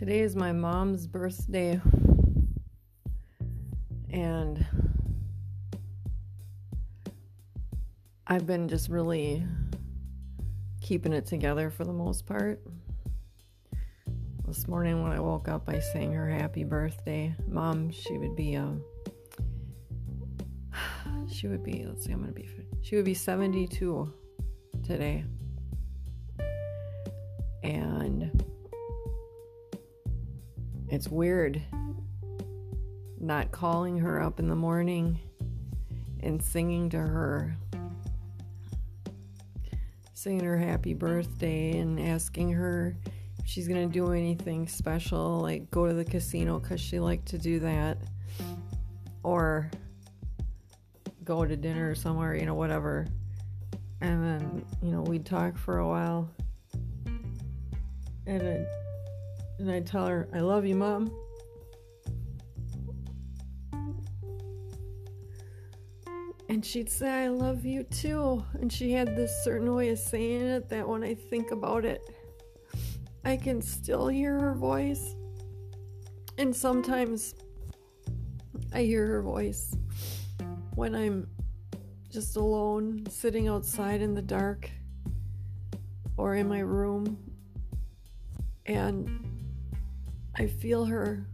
Today is my mom's birthday, and I've been just really keeping it together for the most part. This morning when I woke up, I sang her happy birthday. Mom, she would be um she would be let's see, I'm gonna be she would be 72 today. And it's weird not calling her up in the morning and singing to her, singing her happy birthday and asking her if she's going to do anything special, like go to the casino because she liked to do that, or go to dinner somewhere, you know, whatever. And then, you know, we'd talk for a while. And I'd and I'd tell her, I love you, Mom. And she'd say, I love you too. And she had this certain way of saying it that when I think about it, I can still hear her voice. And sometimes I hear her voice when I'm just alone, sitting outside in the dark or in my room. And I feel her.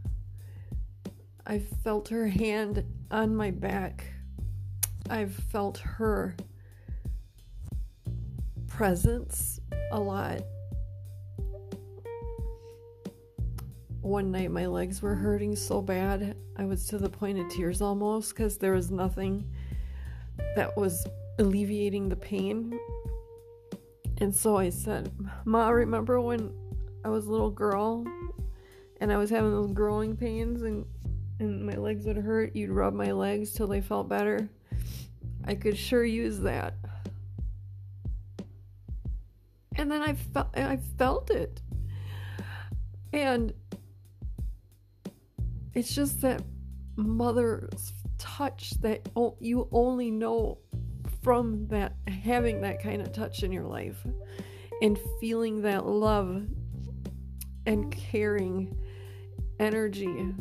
I felt her hand on my back. I've felt her presence a lot. One night, my legs were hurting so bad, I was to the point of tears almost because there was nothing that was alleviating the pain. And so I said, Ma, remember when I was a little girl and I was having those growing pains and and my legs would hurt, you'd rub my legs till they felt better. I could sure use that. And then I felt I felt it. And it's just that mother's touch that you only know from that having that kind of touch in your life and feeling that love and caring energy.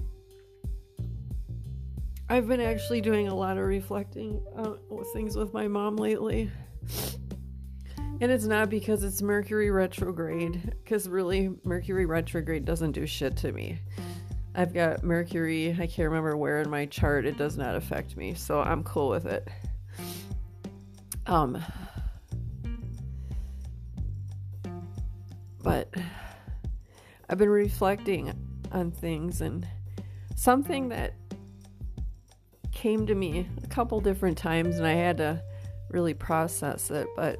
I've been actually doing a lot of reflecting on things with my mom lately. And it's not because it's Mercury retrograde, because really, Mercury retrograde doesn't do shit to me. I've got Mercury, I can't remember where in my chart, it does not affect me, so I'm cool with it. Um, but I've been reflecting on things and something that came to me a couple different times and I had to really process it but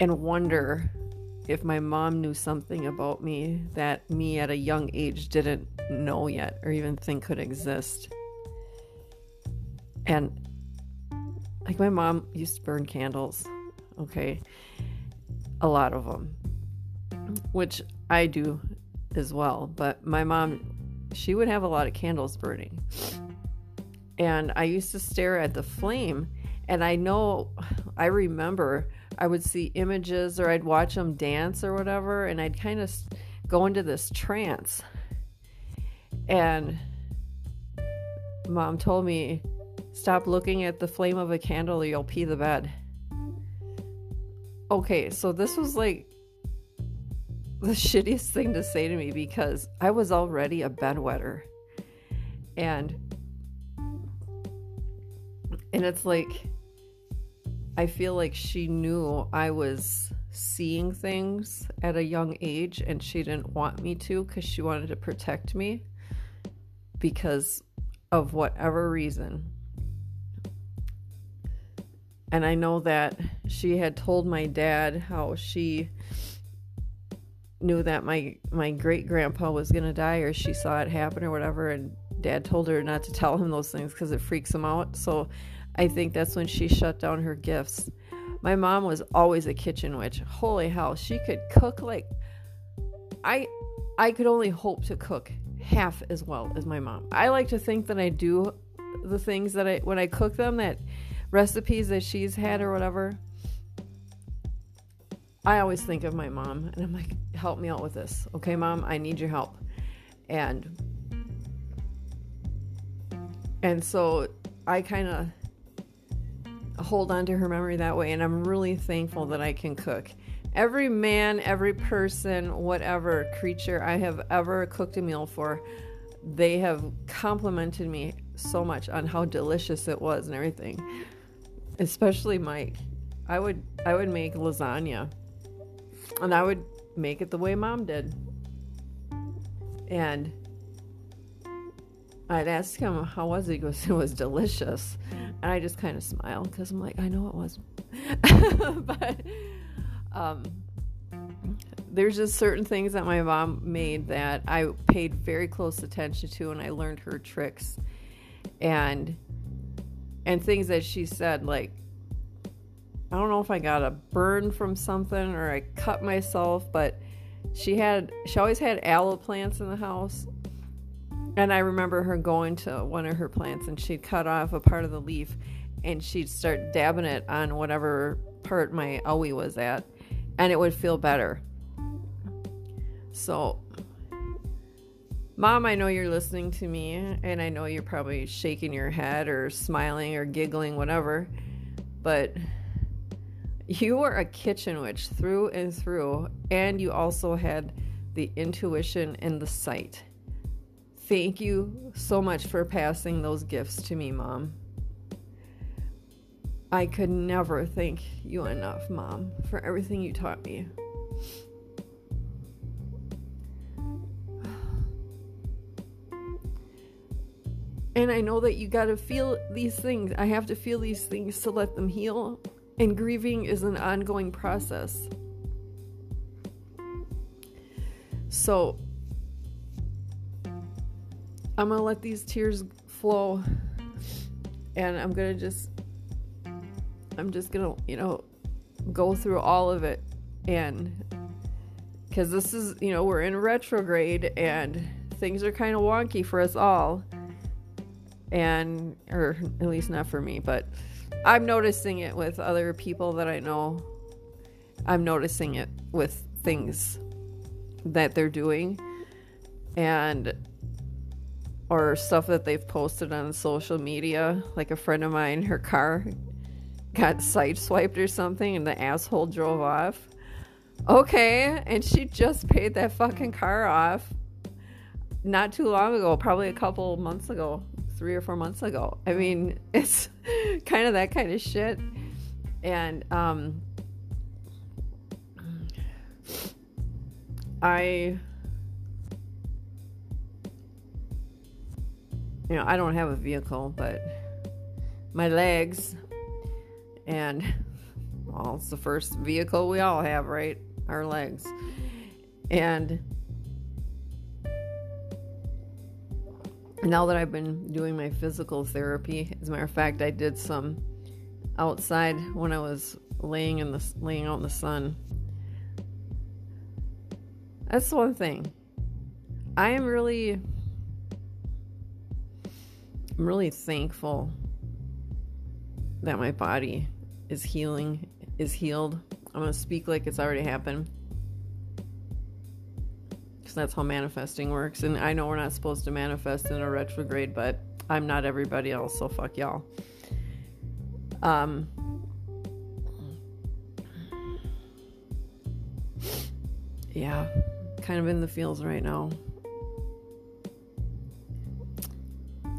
and wonder if my mom knew something about me that me at a young age didn't know yet or even think could exist. And like my mom used to burn candles, okay? A lot of them, which I do as well. But my mom, she would have a lot of candles burning. And I used to stare at the flame. And I know, I remember I would see images or I'd watch them dance or whatever. And I'd kind of go into this trance. And mom told me, stop looking at the flame of a candle or you'll pee the bed. Okay, so this was like the shittiest thing to say to me because I was already a bedwetter. And and it's like I feel like she knew I was seeing things at a young age and she didn't want me to cuz she wanted to protect me because of whatever reason. And I know that she had told my dad how she knew that my my great grandpa was going to die or she saw it happen or whatever and dad told her not to tell him those things cuz it freaks him out. So I think that's when she shut down her gifts. My mom was always a kitchen witch. Holy hell, she could cook like I I could only hope to cook half as well as my mom. I like to think that I do the things that I when I cook them that recipes that she's had or whatever I always think of my mom and I'm like, help me out with this. Okay, mom, I need your help. And and so I kind of hold on to her memory that way and I'm really thankful that I can cook. Every man, every person, whatever creature I have ever cooked a meal for, they have complimented me so much on how delicious it was and everything. Especially Mike. I would I would make lasagna. And I would make it the way mom did. And I'd ask him how was it? He goes, it was delicious. And I just kind of smiled because I'm like, I know it was. but um, there's just certain things that my mom made that I paid very close attention to, and I learned her tricks, and and things that she said like. I don't know if I got a burn from something or I cut myself, but she had she always had aloe plants in the house. And I remember her going to one of her plants and she'd cut off a part of the leaf and she'd start dabbing it on whatever part my owie was at and it would feel better. So, Mom, I know you're listening to me, and I know you're probably shaking your head or smiling or giggling, whatever, but you were a kitchen witch through and through, and you also had the intuition and the sight. Thank you so much for passing those gifts to me, Mom. I could never thank you enough, Mom, for everything you taught me. And I know that you got to feel these things. I have to feel these things to let them heal. And grieving is an ongoing process. So I'm going to let these tears flow. And I'm going to just, I'm just going to, you know, go through all of it. And because this is, you know, we're in retrograde and things are kind of wonky for us all and or at least not for me but i'm noticing it with other people that i know. I'm noticing it with things that they're doing and or stuff that they've posted on social media. Like a friend of mine her car got sideswiped or something and the asshole drove off. Okay and she just paid that fucking car off not too long ago probably a couple months ago three or four months ago. I mean, it's kind of that kind of shit. And um, I, you know, I don't have a vehicle, but my legs, and well, it's the first vehicle we all have, right? Our legs. And now that I've been doing my physical therapy, as a matter of fact, I did some outside when I was laying in the laying out in the sun. That's one thing. I am really I'm really thankful that my body is healing, is healed. I'm going to speak like it's already happened because that's how manifesting works. And I know we're not supposed to manifest in a retrograde, but I'm not everybody else, so fuck y'all. Um, yeah, kind of in the feels right now.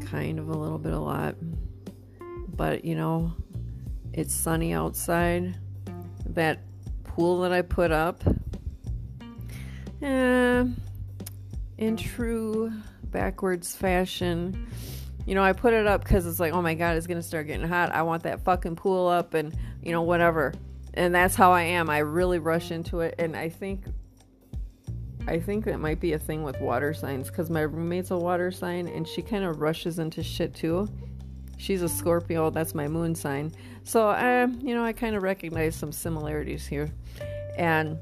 Kind of a little bit a lot. But, you know, it's sunny outside. That pool that I put up, eh, in true backwards fashion. You know, I put it up because it's like, oh my god, it's gonna start getting hot. I want that fucking pool up, and you know, whatever. And that's how I am. I really rush into it, and I think, I think it might be a thing with water signs because my roommate's a water sign, and she kind of rushes into shit too. She's a Scorpio. That's my moon sign. So, um, you know, I kind of recognize some similarities here, and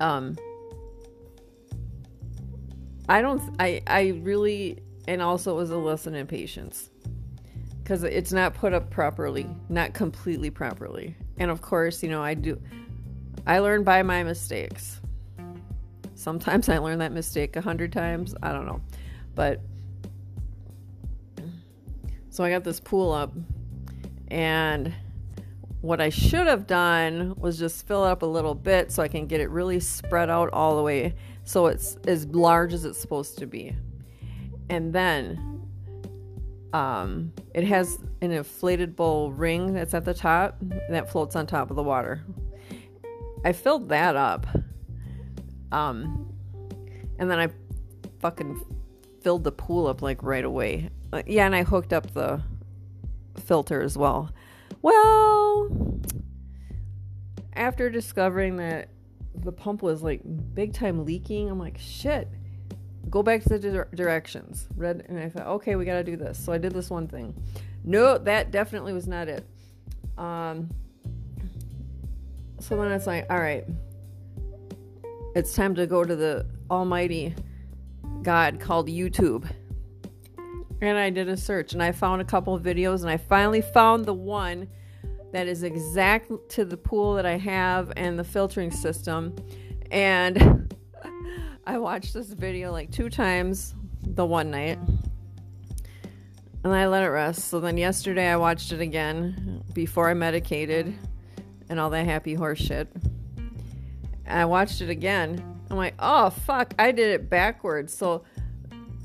um I don't. I I really and also it was a lesson in patience because it's not put up properly, not completely properly. And of course, you know, I do. I learn by my mistakes. Sometimes I learn that mistake a hundred times. I don't know. But so I got this pool up, and what I should have done was just fill it up a little bit so I can get it really spread out all the way so it's as large as it's supposed to be. And then um, it has an inflatable ring that's at the top that floats on top of the water. I filled that up. Um, and then I fucking filled the pool up like right away. Uh, yeah, and I hooked up the filter as well. Well, after discovering that the pump was like big time leaking, I'm like, shit. Go back to the di- directions. Read, and I thought, okay, we got to do this. So I did this one thing. No, that definitely was not it. Um, so then it's like, all right, it's time to go to the Almighty God called YouTube. And I did a search and I found a couple of videos and I finally found the one that is exact to the pool that I have and the filtering system. And I watched this video like two times the one night. And I let it rest. So then yesterday I watched it again before I medicated and all that happy horse shit. And I watched it again. I'm like, oh fuck, I did it backwards. So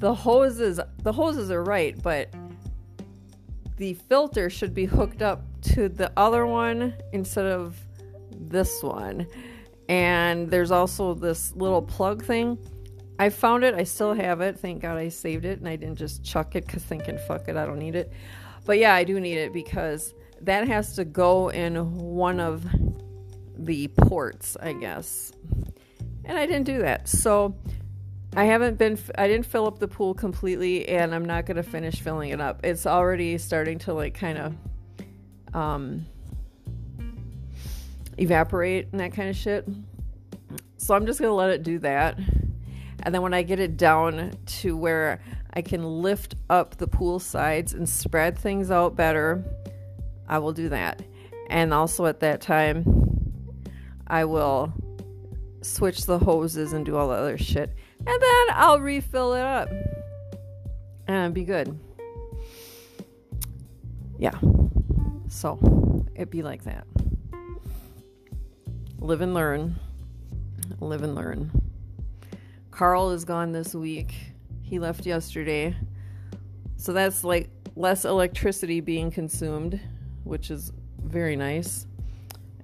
the hoses the hoses are right, but the filter should be hooked up to the other one instead of this one. And there's also this little plug thing. I found it. I still have it. Thank God I saved it and I didn't just chuck it because thinking, fuck it, I don't need it. But yeah, I do need it because that has to go in one of the ports, I guess. And I didn't do that. So I haven't been, I didn't fill up the pool completely and I'm not going to finish filling it up. It's already starting to like kind of um, evaporate and that kind of shit. So I'm just going to let it do that. And then when I get it down to where I can lift up the pool sides and spread things out better, I will do that. And also at that time, I will switch the hoses and do all the other shit. And then I'll refill it up. And be good. Yeah. So it be like that. Live and learn. Live and learn. Carl is gone this week. He left yesterday. So that's like less electricity being consumed, which is very nice.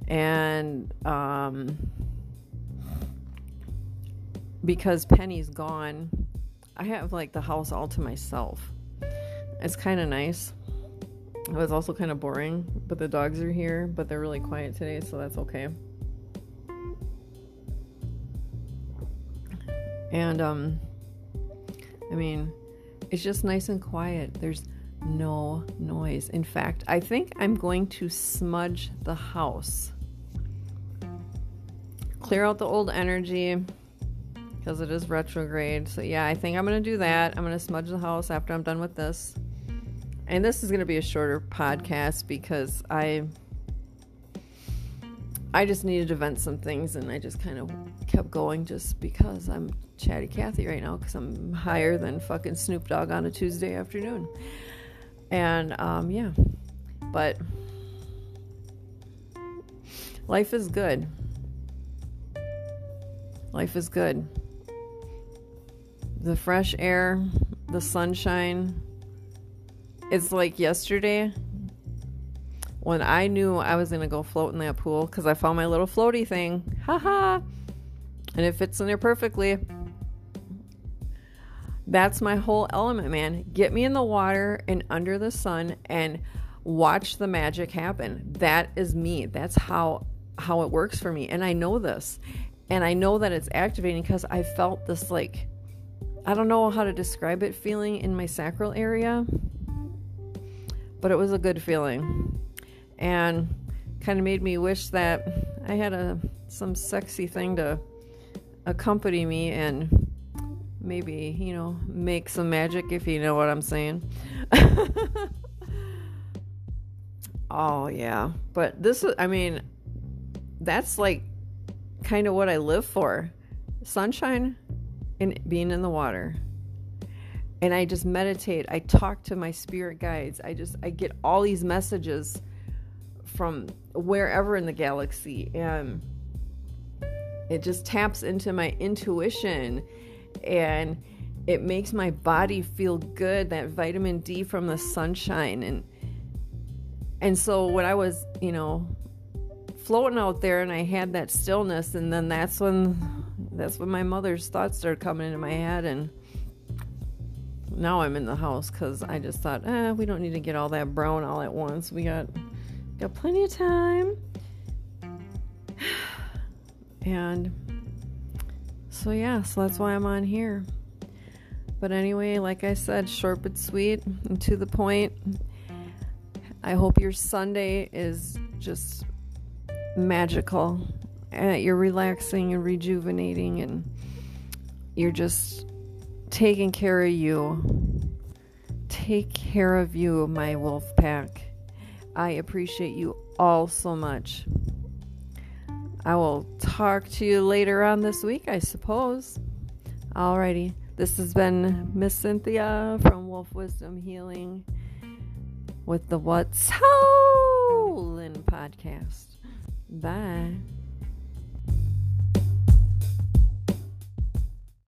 And um, because Penny's gone, I have like the house all to myself. It's kind of nice. It was also kind of boring, but the dogs are here, but they're really quiet today, so that's okay. And um I mean, it's just nice and quiet. There's no noise. In fact, I think I'm going to smudge the house. Clear out the old energy because it is retrograde. So yeah, I think I'm to do that. I'm to smudge the house after I'm done with this. And this is to be a shorter podcast because I I just needed to vent some things and I just kind of kept going just because I'm chatty Cathy right now because I'm higher than fucking Snoop Dogg on a Tuesday afternoon. And um, yeah, but life is good. Life is good. The fresh air, the sunshine, it's like yesterday when I knew I was going to go float in that pool because I found my little floaty thing. Haha. and it fits in there perfectly. That's my whole element, man. Get me in the water and under the sun and watch the magic happen. That is me. That's how how it works for me. And I know this. And I know that it's activating because I felt this like I don't know how to describe it feeling in my sacral area but it was a good feeling and kind of made me wish that I had a some sexy thing to accompany me and maybe, you know, make some magic if you know what I'm saying. oh, yeah. But this is I mean, that's like kind of what I live for. sunshine and being in the water. And I just meditate. I talk to my spirit guides. I just I get all these messages from wherever in the galaxy and it just taps into my intuition and it makes my body feel good that vitamin D from the sunshine and and so when I was, you know, floating out there and I had that stillness and then that's when that's when my mother's thoughts started coming into my head and now I'm in the house cuz I just thought, "Eh, we don't need to get all that brown all at once. We got got plenty of time." And so yeah, so that's why I'm on here. But anyway, like I said, short but sweet and to the point. I hope your Sunday is just magical. That you're relaxing and rejuvenating and you're just taking care of you. Take care of you, my wolf pack. I appreciate you all so much. I will talk to you later on this week, I suppose. Alrighty. This has been Miss Cynthia from Wolf Wisdom Healing with the What's Howlin' podcast. Bye.